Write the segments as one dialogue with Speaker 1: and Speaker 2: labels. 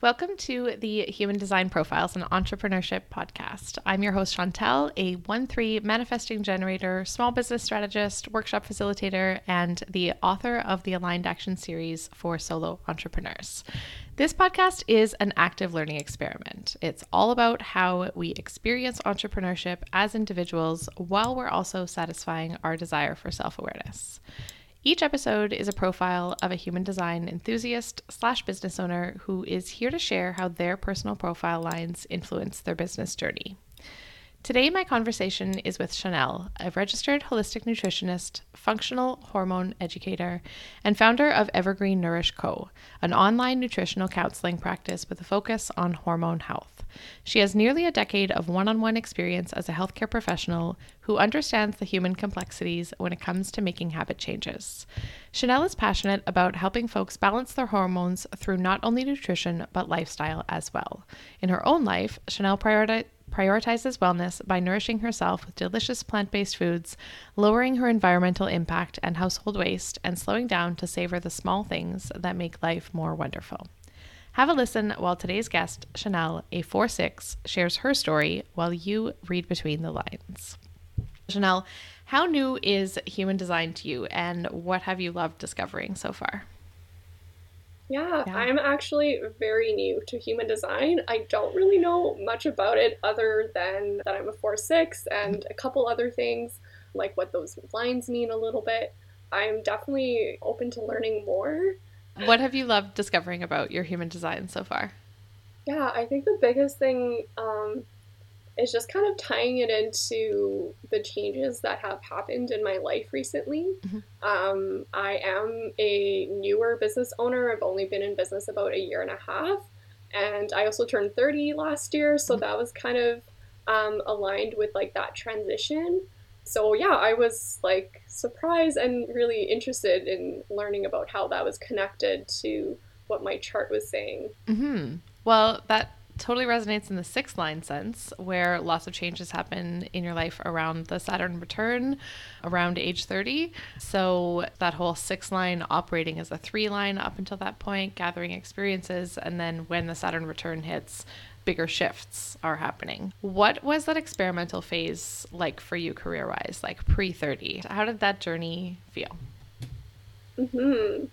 Speaker 1: Welcome to the Human Design Profiles and Entrepreneurship podcast. I'm your host, Chantel, a 1 3 manifesting generator, small business strategist, workshop facilitator, and the author of the Aligned Action series for solo entrepreneurs. This podcast is an active learning experiment. It's all about how we experience entrepreneurship as individuals while we're also satisfying our desire for self awareness. Each episode is a profile of a human design enthusiast slash business owner who is here to share how their personal profile lines influence their business journey. Today, my conversation is with Chanelle, a registered holistic nutritionist, functional hormone educator, and founder of Evergreen Nourish Co., an online nutritional counseling practice with a focus on hormone health. She has nearly a decade of one on one experience as a healthcare professional who understands the human complexities when it comes to making habit changes. Chanelle is passionate about helping folks balance their hormones through not only nutrition but lifestyle as well. In her own life, Chanelle prioritizes prioritizes wellness by nourishing herself with delicious plant based foods, lowering her environmental impact and household waste, and slowing down to savor the small things that make life more wonderful. Have a listen while today's guest, Chanelle, a 4 6, shares her story while you read between the lines. Chanelle, how new is human design to you, and what have you loved discovering so far?
Speaker 2: Yeah, yeah, I'm actually very new to human design. I don't really know much about it other than that I'm a 4 6 and a couple other things, like what those lines mean a little bit. I'm definitely open to learning more.
Speaker 1: What have you loved discovering about your human design so far?
Speaker 2: Yeah, I think the biggest thing um, is just kind of tying it into the changes that have happened in my life recently. Mm-hmm. Um, I am a newer business owner. I've only been in business about a year and a half. And I also turned 30 last year. So mm-hmm. that was kind of um, aligned with like that transition. So yeah, I was like surprised and really interested in learning about how that was connected to what my chart was saying.
Speaker 1: Mm-hmm. Well, that totally resonates in the six line sense, where lots of changes happen in your life around the Saturn return around age 30. So that whole six line operating as a three line up until that point, gathering experiences, and then when the Saturn return hits, bigger shifts are happening. What was that experimental phase like for you career wise, like pre 30? How did that journey feel?
Speaker 2: Hmm.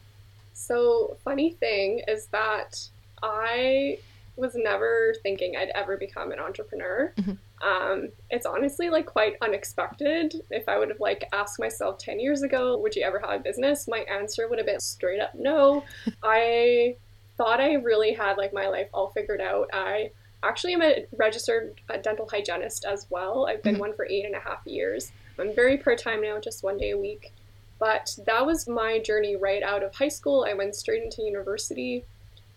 Speaker 2: So funny thing is that I was never thinking I'd ever become an entrepreneur. Mm-hmm. Um, it's honestly like quite unexpected. If I would have like asked myself 10 years ago, would you ever have a business? My answer would have been straight up no. I thought I really had like my life all figured out. I actually am a registered uh, dental hygienist as well. I've been mm-hmm. one for eight and a half years. I'm very part time now, just one day a week. But that was my journey right out of high school. I went straight into university.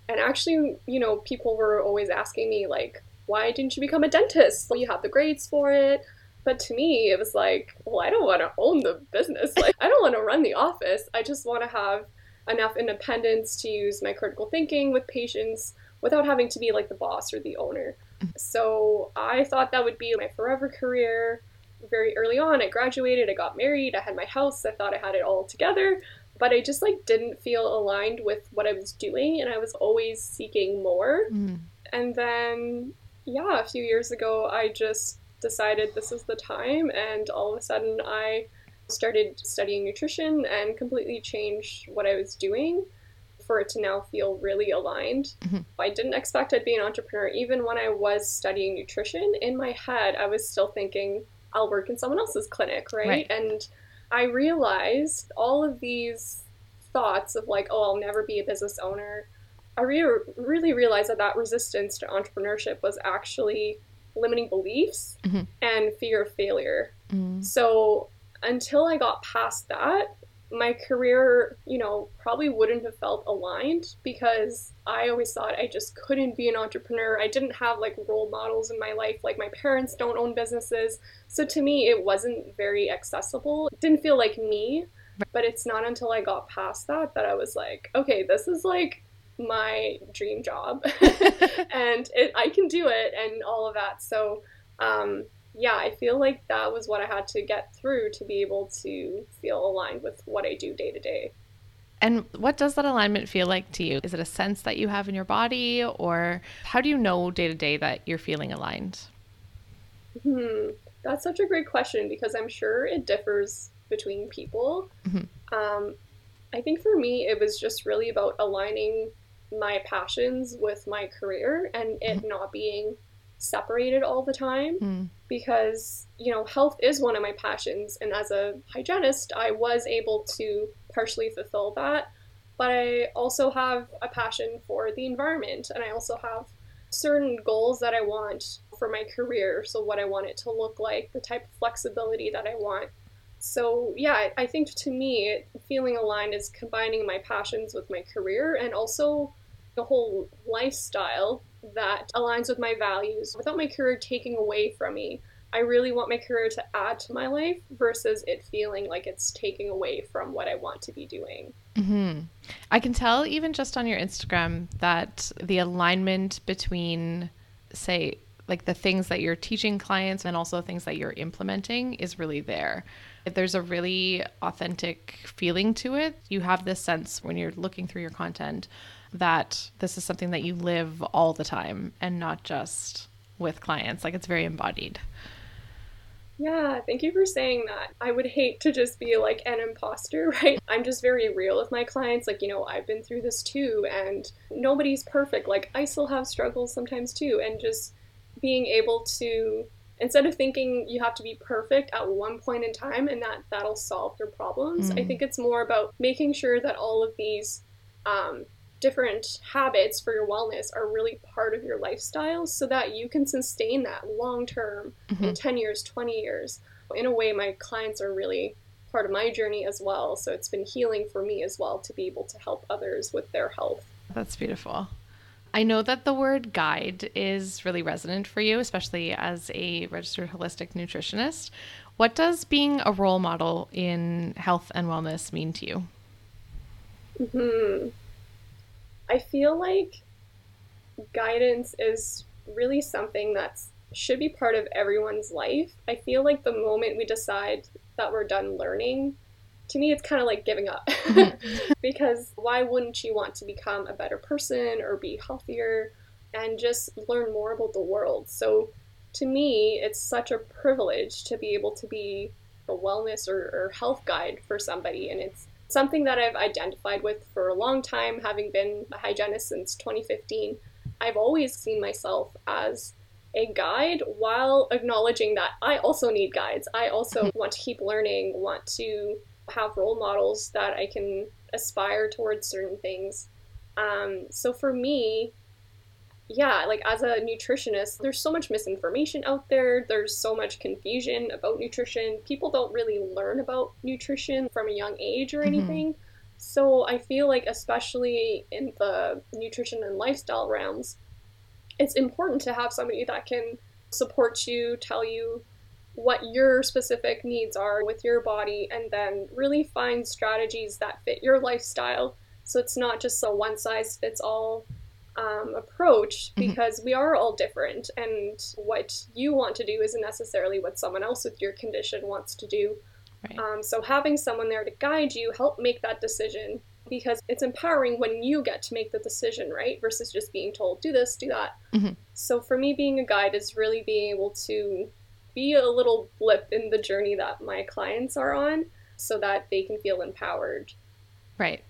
Speaker 2: And actually, you know, people were always asking me, like, why didn't you become a dentist? Well, you have the grades for it. But to me, it was like, well, I don't want to own the business. Like, I don't want to run the office. I just want to have enough independence to use my critical thinking with patients without having to be like the boss or the owner. Mm-hmm. So I thought that would be my forever career. Very early on, I graduated, I got married, I had my house, I thought I had it all together but I just like didn't feel aligned with what I was doing and I was always seeking more. Mm. And then yeah, a few years ago I just decided this is the time and all of a sudden I started studying nutrition and completely changed what I was doing for it to now feel really aligned. Mm-hmm. I didn't expect I'd be an entrepreneur even when I was studying nutrition. In my head, I was still thinking I'll work in someone else's clinic, right? right. And I realized all of these thoughts of like, oh, I'll never be a business owner. I re- really realized that that resistance to entrepreneurship was actually limiting beliefs mm-hmm. and fear of failure. Mm-hmm. So until I got past that, my career, you know, probably wouldn't have felt aligned because I always thought I just couldn't be an entrepreneur. I didn't have like role models in my life. Like my parents don't own businesses. So to me, it wasn't very accessible. It didn't feel like me. But it's not until I got past that that I was like, okay, this is like my dream job and it, I can do it and all of that. So, um, yeah, I feel like that was what I had to get through to be able to feel aligned with what I do day to day.
Speaker 1: And what does that alignment feel like to you? Is it a sense that you have in your body, or how do you know day to day that you're feeling aligned?
Speaker 2: Hmm, that's such a great question because I'm sure it differs between people. Mm-hmm. Um, I think for me, it was just really about aligning my passions with my career and it mm-hmm. not being separated all the time mm. because you know health is one of my passions. And as a hygienist I was able to partially fulfill that. But I also have a passion for the environment. And I also have certain goals that I want for my career. So what I want it to look like the type of flexibility that I want. So yeah I think to me feeling aligned is combining my passions with my career and also the whole lifestyle that aligns with my values without my career taking away from me. I really want my career to add to my life versus it feeling like it's taking away from what I want to be doing.
Speaker 1: Mm-hmm. I can tell even just on your Instagram that the alignment between, say, like the things that you're teaching clients and also things that you're implementing is really there. If there's a really authentic feeling to it. You have this sense when you're looking through your content that this is something that you live all the time and not just with clients. Like it's very embodied.
Speaker 2: Yeah, thank you for saying that. I would hate to just be like an imposter, right? I'm just very real with my clients. Like, you know, I've been through this too, and nobody's perfect. Like, I still have struggles sometimes too. And just being able to, instead of thinking you have to be perfect at one point in time and that that'll solve your problems, mm. I think it's more about making sure that all of these um, different habits for your wellness are really part of your lifestyle so that you can sustain that long term mm-hmm. in 10 years, 20 years. In a way, my clients are really part of my journey as well. So it's been healing for me as well to be able to help others with their health.
Speaker 1: That's beautiful. I know that the word guide is really resonant for you, especially as a registered holistic nutritionist. What does being a role model in health and wellness mean to you?
Speaker 2: Hmm. I feel like guidance is really something that should be part of everyone's life. I feel like the moment we decide that we're done learning, to me, it's kind of like giving up. because why wouldn't you want to become a better person or be healthier and just learn more about the world? So, to me, it's such a privilege to be able to be a wellness or, or health guide for somebody. And it's something that I've identified with for a long time, having been a hygienist since 2015. I've always seen myself as a guide while acknowledging that I also need guides. I also mm-hmm. want to keep learning, want to have role models that I can aspire towards certain things. Um, so for me, yeah, like as a nutritionist, there's so much misinformation out there. There's so much confusion about nutrition. People don't really learn about nutrition from a young age or mm-hmm. anything. Mm-hmm. So I feel like, especially in the nutrition and lifestyle realms, it's important to have somebody that can support you, tell you what your specific needs are with your body, and then really find strategies that fit your lifestyle. So it's not just a one size fits all um, approach mm-hmm. because mm-hmm. we are all different and what you want to do isn't necessarily what someone else with your condition wants to do right. um, so having someone there to guide you help make that decision because it's empowering when you get to make the decision right versus just being told do this do that mm-hmm. so for me being a guide is really being able to be a little blip in the journey that my clients are on so that they can feel empowered
Speaker 1: right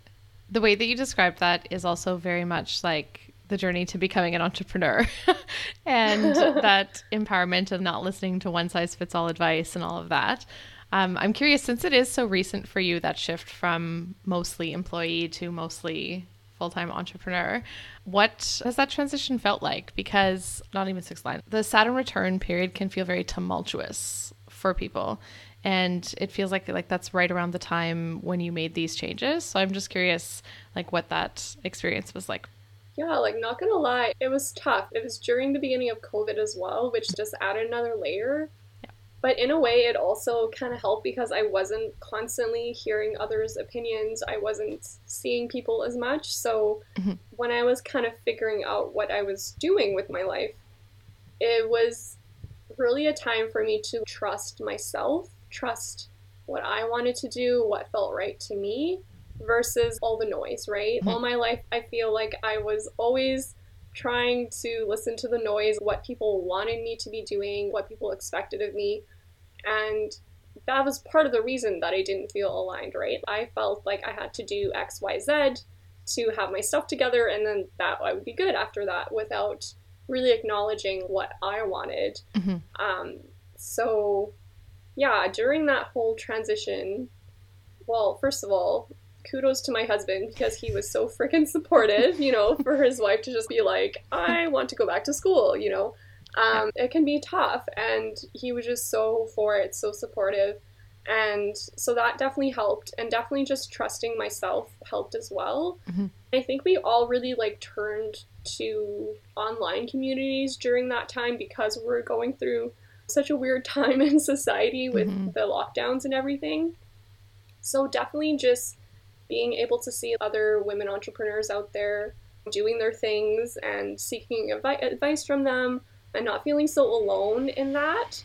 Speaker 1: the way that you described that is also very much like the journey to becoming an entrepreneur and that empowerment of not listening to one size fits all advice and all of that. Um, I'm curious, since it is so recent for you, that shift from mostly employee to mostly full time entrepreneur, what has that transition felt like? Because, not even six lines, the Saturn return period can feel very tumultuous for people. And it feels like like that's right around the time when you made these changes. So I'm just curious, like what that experience was like
Speaker 2: yeah, like not gonna lie, it was tough. It was during the beginning of COVID as well, which just added another layer. Yeah. But in a way, it also kind of helped because I wasn't constantly hearing others' opinions. I wasn't seeing people as much. So mm-hmm. when I was kind of figuring out what I was doing with my life, it was really a time for me to trust myself, trust what I wanted to do, what felt right to me, versus all the noise, right?
Speaker 1: Mhm.
Speaker 2: All my life, I feel like I was always trying to listen to the noise, what people wanted me to be doing, what people expected of me. And that was part of the reason that I didn't feel aligned, right? I felt like I had to do X, Y, Z to have my stuff together, and then that I would be good after that without really acknowledging what I wanted.
Speaker 1: Mhm.
Speaker 2: Um, so, yeah, during that whole transition, well, first of all, kudos to my husband because he was so freaking supportive, you know, for his wife to just be like, I want to go back to school, you know. Um, it can be tough, and he was just so for it, so supportive. And so that definitely helped, and definitely just trusting myself helped as well.
Speaker 1: Mhm.
Speaker 2: I think we all really like turned to online communities during that time because we're going through such a weird time in society with
Speaker 1: Mhm.
Speaker 2: the lockdowns and everything. So definitely just being able to see other women entrepreneurs out there doing their things and seeking advi- advice from them and not feeling so alone in that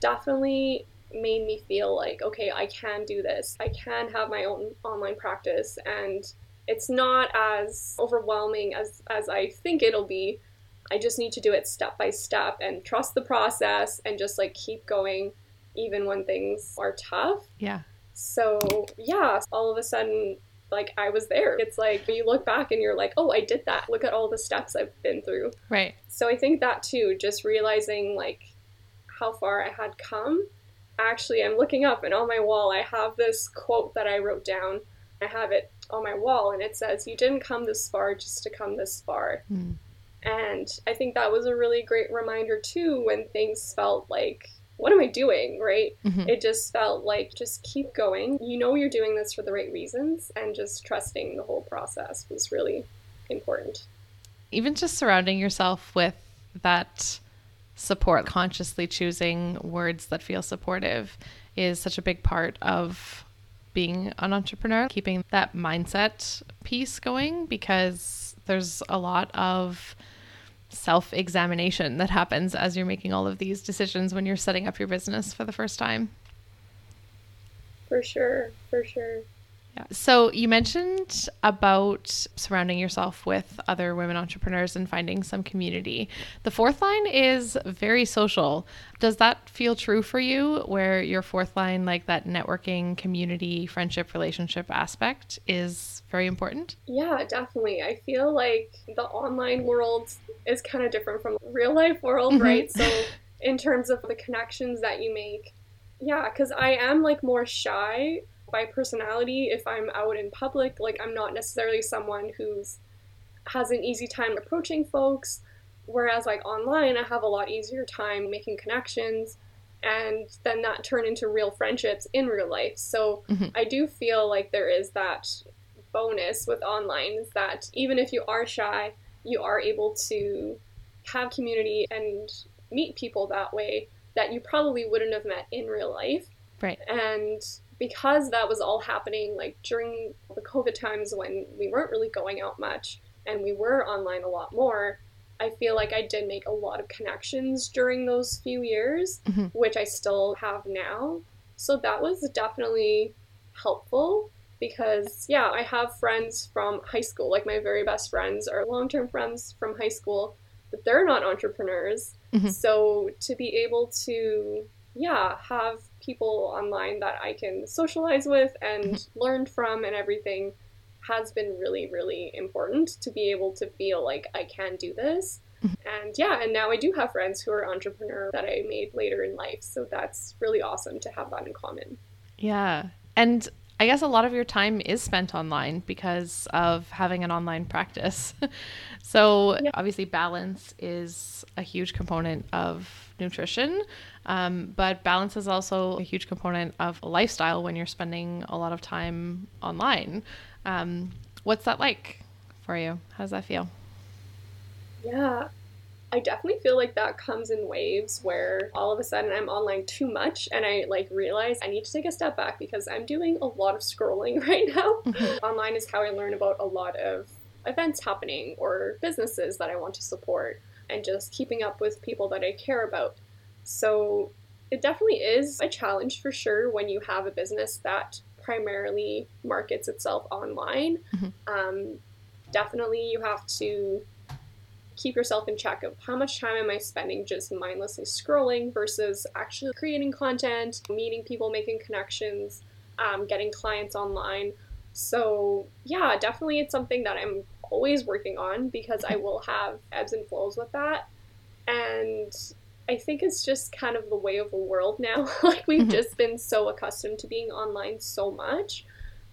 Speaker 2: definitely made me feel like okay i can do this. I can have my own online practice and it's not as overwhelming as as i think it'll be. I just need to do it step by step and trust the process and just like keep going even when things are tough.
Speaker 1: Yeah.
Speaker 2: So yeah, all of a sudden, like I was there. It's like you look back and you're like, oh, I did that. Look at all the steps I've been through.
Speaker 1: Right.
Speaker 2: So I think that too, just realizing like how far I had come. Actually, I'm looking up and on my wall I have this quote that I wrote down. I have it on my wall and it says, You didn't come this far just to come this far.
Speaker 1: Mm.
Speaker 2: And I think that was a really great reminder too when things felt like, what am I doing? Right?
Speaker 1: Mhm.
Speaker 2: It just felt like just keep going. You know you're doing this for the right reasons and just trusting the whole process was really important.
Speaker 1: even just surrounding yourself with that support, consciously choosing words that feel supportive is such a big part of being an entrepreneur, keeping that mindset piece going because there's a lot of self examination that happens as you're making all of these decisions when you're setting up your business for the first time.
Speaker 2: For sure, for sure.
Speaker 1: Yeah. So you mentioned about surrounding yourself with other women entrepreneurs and finding some community. The fourth line is very social. Does that feel true for you where your fourth line like that networking, community, friendship, relationship aspect is very important?
Speaker 2: Yeah, definitely. I feel like the online world is kind of different from real life world,
Speaker 1: Mhm.
Speaker 2: right? So in terms of the connections that you make, yeah, cuz I am like more shy by personality if I'm out in public. Like I'm not necessarily someone who's has an easy time approaching folks, whereas like online I have a lot easier time making connections and then that turn into real friendships in real life. So
Speaker 1: Mhm.
Speaker 2: I do feel like there is that bonus with online is that even if you are shy, you are able to have community and meet people that way that you probably wouldn't have met in real life.
Speaker 1: Right.
Speaker 2: And because that was all happening like during the COVID times when we weren't really going out much and we were online a lot more, I feel like I did make a lot of connections during those few years,
Speaker 1: Mhm.
Speaker 2: which I still have now. So that was definitely helpful because, yeah, I have friends from high school. Like my very best friends are long term friends from high school, but they're not entrepreneurs.
Speaker 1: Mhm.
Speaker 2: So to be able to, yeah, have people online that I can socialize with and learn from and everything has been really, really important to be able to feel like I can do this.
Speaker 1: Mhm.
Speaker 2: And yeah, and now I do have friends who are entrepreneur that I made later in life. So that's really awesome to have that in common.
Speaker 1: Yeah. And I guess a lot of your time is spent online because of having an online practice. so,
Speaker 2: Yeah.
Speaker 1: obviously, balance is a huge component of nutrition, um, but balance is also a huge component of a lifestyle when you're spending a lot of time online. Um, what's that like for you? How does that feel?
Speaker 2: Yeah. I definitely feel like that comes in waves where all of a sudden I'm online too much and I like realize I need to take a step back because I'm doing a lot of scrolling right now.
Speaker 1: Mhm.
Speaker 2: Online is how I learn about a lot of events happening or businesses that I want to support and just keeping up with people that I care about. So it definitely is a challenge for sure when you have a business that primarily markets itself online. Mm-hmm. Um, definitely, you have to keep yourself in check of how much time am I spending just mindlessly scrolling versus actually creating content, meeting people, making connections, um, getting clients online. So, yeah, definitely it's something that I'm always working on because I will have ebbs and flows with that. And I think it's just kind of the way of the world now. like, we've mm-hmm. just been so accustomed to being online so much.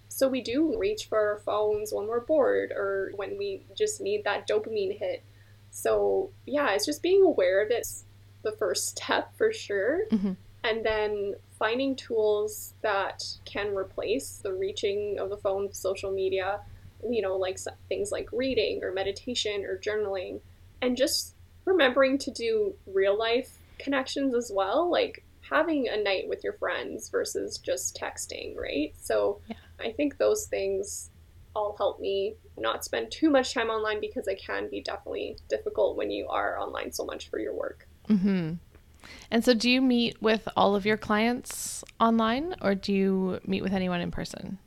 Speaker 2: So, we do reach for our phones when we're bored or when we just need that dopamine hit. So, yeah, it's just being aware of it's the first step for sure. Mm-hmm. And then finding tools that can replace the reaching of the phone, social media, you know, like things like reading or meditation or journaling, and just remembering to do real life connections as well, like having a night with your friends versus just texting, right? So yeah. I think those things all help me not spend too much time online because it can be definitely difficult when you are online so much for your work.
Speaker 1: Mm-hmm. And so, do you meet with all of your clients online or do you meet with anyone in person?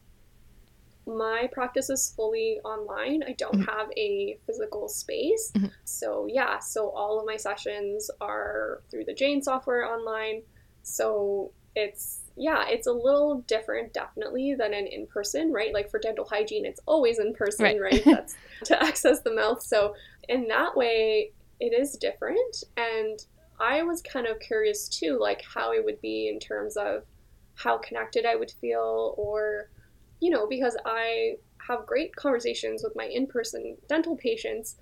Speaker 2: My practice is fully online. I don't mm-hmm. have a physical space. Mm-hmm. So, yeah, so all of my sessions are through the Jane software online. So, it's yeah, it's a little different definitely than an in person, right? Like for dental hygiene, it's always in person, right? right? That's to access the mouth. So, in that way, it is different. And I was kind of curious too, like how it would be in terms of how connected I would feel, or, you know, because I have great conversations with my in person dental patients,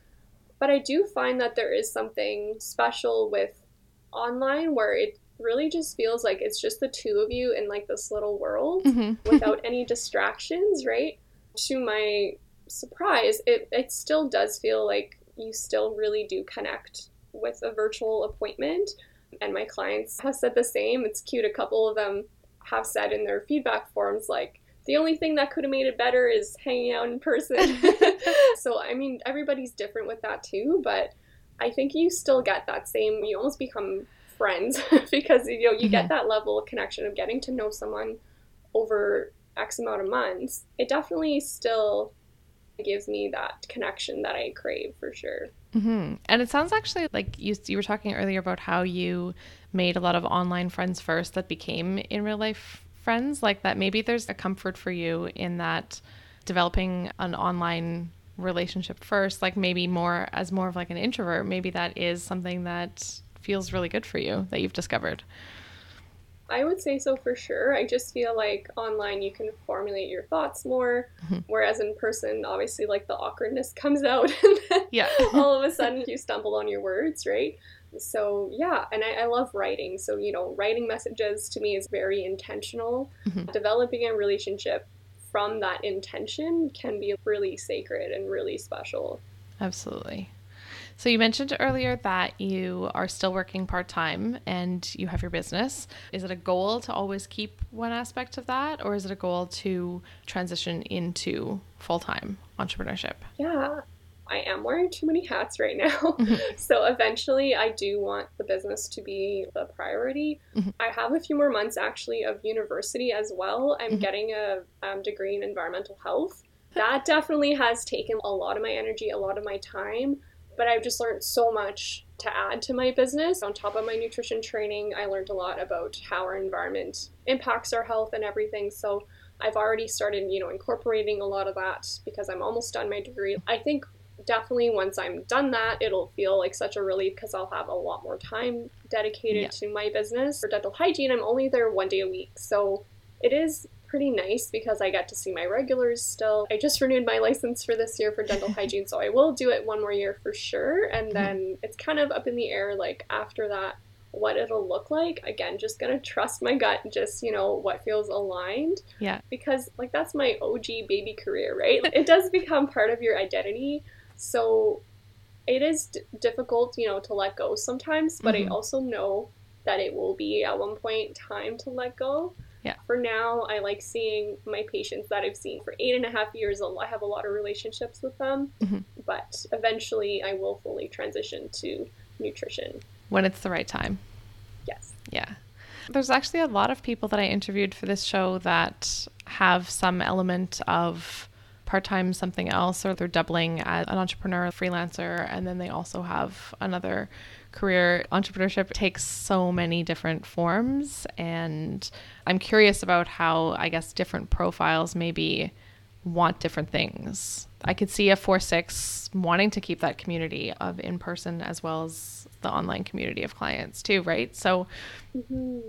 Speaker 2: but I do find that there is something special with online where it really just feels like it's just the two of you in like this little world mm-hmm. without any distractions, right? To my surprise, it, it still does feel like you still really do connect with a virtual appointment. And my clients have said the same. It's cute. A couple of them have said in their feedback forms, like, the only thing that could have made it better is hanging out in person. so, I mean, everybody's different with that too, but I think you still get that same, you almost become friends because, you know, you mm-hmm. get that level of connection of getting to know someone over X amount of months. It definitely still gives me that connection that I crave for sure.
Speaker 1: Mm-hmm. And it sounds actually like you you were talking earlier about how you made a lot of online friends first that became in real life friends. Like that, maybe there's a comfort for you in that developing an online relationship first. Like maybe more as more of like an introvert. Maybe that is something that feels really good for you that you've discovered.
Speaker 2: I would say so for sure. I just feel like online you can formulate your thoughts more, mm-hmm. whereas in person, obviously, like the awkwardness comes out, yeah. all of a sudden you stumble on your words, right? So yeah, and I, I, love writing. So you know, writing messages to me is very intentional. Mm-hmm. Developing a relationship from that intention can be really sacred and really special.
Speaker 1: Absolutely. So you mentioned earlier that you are still working part time and you have your business. Is it a goal to always keep one aspect of that, or is it a goal to transition into full time entrepreneurship?
Speaker 2: Yeah, I am wearing too many hats right now. Mm-hmm. so eventually, I do want the business to be the priority. Mm-hmm. I have a few more months actually of university as well. I'm mm-hmm. getting a um, degree in environmental health. That definitely has taken a lot of my energy, a lot of my time but I've just learned so much to add to my business. On top of my nutrition training, I learned a lot about how our environment impacts our health and everything. So I've already started, you know, incorporating a lot of that because I'm almost done my degree. I think definitely once I'm done that, it'll feel like such a relief because I'll have a lot more time dedicated yeah. to my business. For dental hygiene, I'm only there one day a week. So it is pretty nice because I get to see my regulars still. I just renewed my license for this year for dental hygiene, so I will do it one more year for sure. And mm-hmm. then it's kind of up in the air, like after that, what it'll look like. Again, just gonna trust my gut, and just, you know, what feels aligned.
Speaker 1: Yeah.
Speaker 2: Because, like, that's my OG baby career, right? it does become part of your identity. So it is d- difficult, you know, to let go sometimes, but mm-hmm. I also know that it will be at one point time to let go.
Speaker 1: Yeah.
Speaker 2: For now, I like seeing my patients that I've seen for eight and a half years. I have a lot of relationships with them, mm-hmm. but eventually I will fully transition to nutrition.
Speaker 1: When it's the right time.
Speaker 2: Yes.
Speaker 1: Yeah. There's actually a lot of people that I interviewed for this show that have some element of part time something else, or they're doubling as an entrepreneur, freelancer, and then they also have another career. Entrepreneurship takes so many different forms, and I'm curious about how I guess different profiles maybe want different things. I could see a 4 6 wanting to keep that community of in person as well as the online community of clients, too, right? So,
Speaker 2: mm-hmm.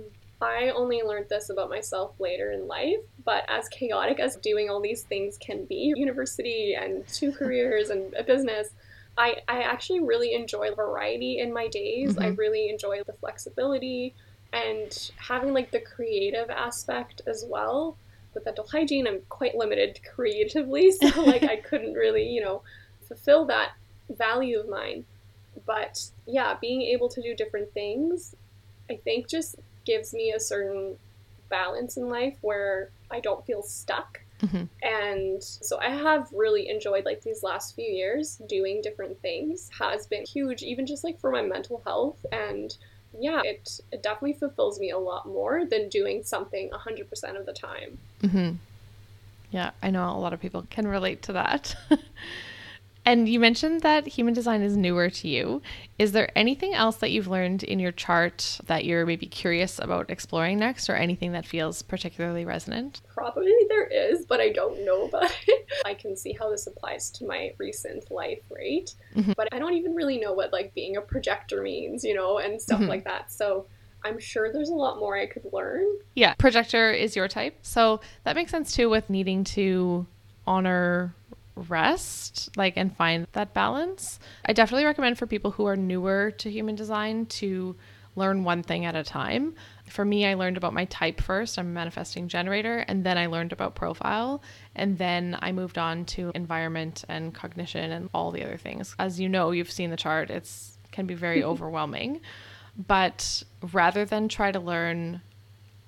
Speaker 2: I only learned this about myself later in life, but as chaotic as doing all these things can be university and two careers and a business I, I actually really enjoy variety in my days. Mm-hmm. I really enjoy the flexibility and having like the creative aspect as well. With dental hygiene, I'm quite limited creatively, so like I couldn't really, you know, fulfill that value of mine. But yeah, being able to do different things, I think just gives me a certain balance in life where I don't feel stuck. Mm-hmm. And so I have really enjoyed like these last few years doing different things has been huge, even just like for my mental health. And yeah, it, it definitely fulfills me a lot more than doing something 100% of the time.
Speaker 1: Mm-hmm. Yeah, I know a lot of people can relate to that. And you mentioned that human design is newer to you. Is there anything else that you've learned in your chart that you're maybe curious about exploring next, or anything that feels particularly resonant?
Speaker 2: Probably there is, but I don't know about it. I can see how this applies to my recent life, right? Mm-hmm. But I don't even really know what like being a projector means, you know, and stuff mm-hmm. like that. So I'm sure there's a lot more I could learn.
Speaker 1: Yeah, projector is your type. So that makes sense too with needing to honor rest like and find that balance. I definitely recommend for people who are newer to human design to learn one thing at a time. For me i learned about my type first. I'm a manifesting generator and then i learned about profile and then i moved on to environment and cognition and all the other things. As you know you've seen the chart. It's can be very overwhelming. But rather than try to learn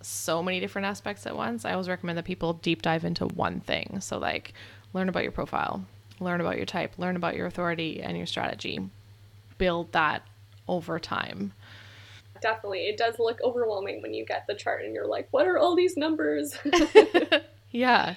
Speaker 1: so many different aspects at once i always recommend that people deep dive into one thing. So like learn about your profile, learn about your type, learn about your authority and your strategy. Build that over time.
Speaker 2: Definitely. It does look overwhelming when you get the chart and you're like, what are all these numbers?
Speaker 1: yeah.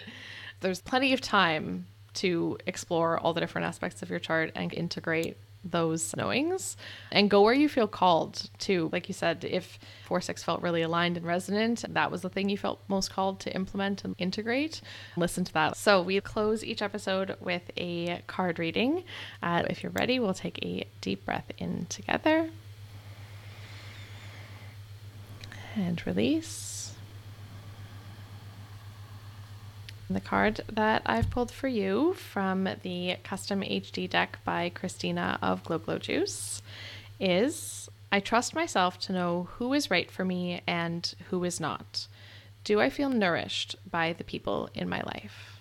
Speaker 1: There's plenty of time to explore all the different aspects of your chart and integrate those knowings and go where you feel called to. Like you said, if 4 6 felt really aligned and resonant, that was the thing you felt most called to implement and integrate, listen to that. So we close each episode with a card reading. Uh, if you're ready, we'll take a deep breath in together and release. The card that I've pulled for you from the custom HD deck by Christina of Glow Glow Juice is I trust myself to know who is right for me and who is not. Do I feel nourished by the people in my life?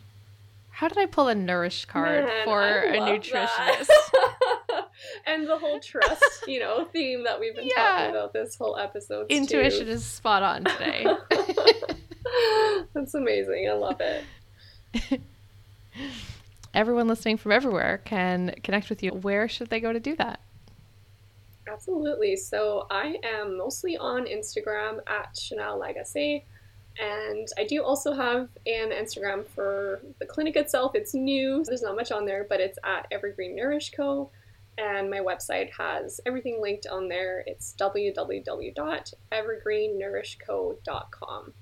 Speaker 1: How did I pull a nourished card Man, for a nutritionist?
Speaker 2: and the whole trust, you know, theme that we've been yeah. talking about this whole episode.
Speaker 1: Intuition too. is spot on today.
Speaker 2: That's amazing. I love it.
Speaker 1: Everyone listening from everywhere can connect with you. Where should they go to do that?
Speaker 2: Absolutely. So I am mostly on Instagram at Chanelle Lagasse. And I do also have an Instagram for the clinic itself. It's new, there's not much on there, but it's at Evergreen Nourish Co. And my website has everything linked on there. It's www.evergreennourishco.com.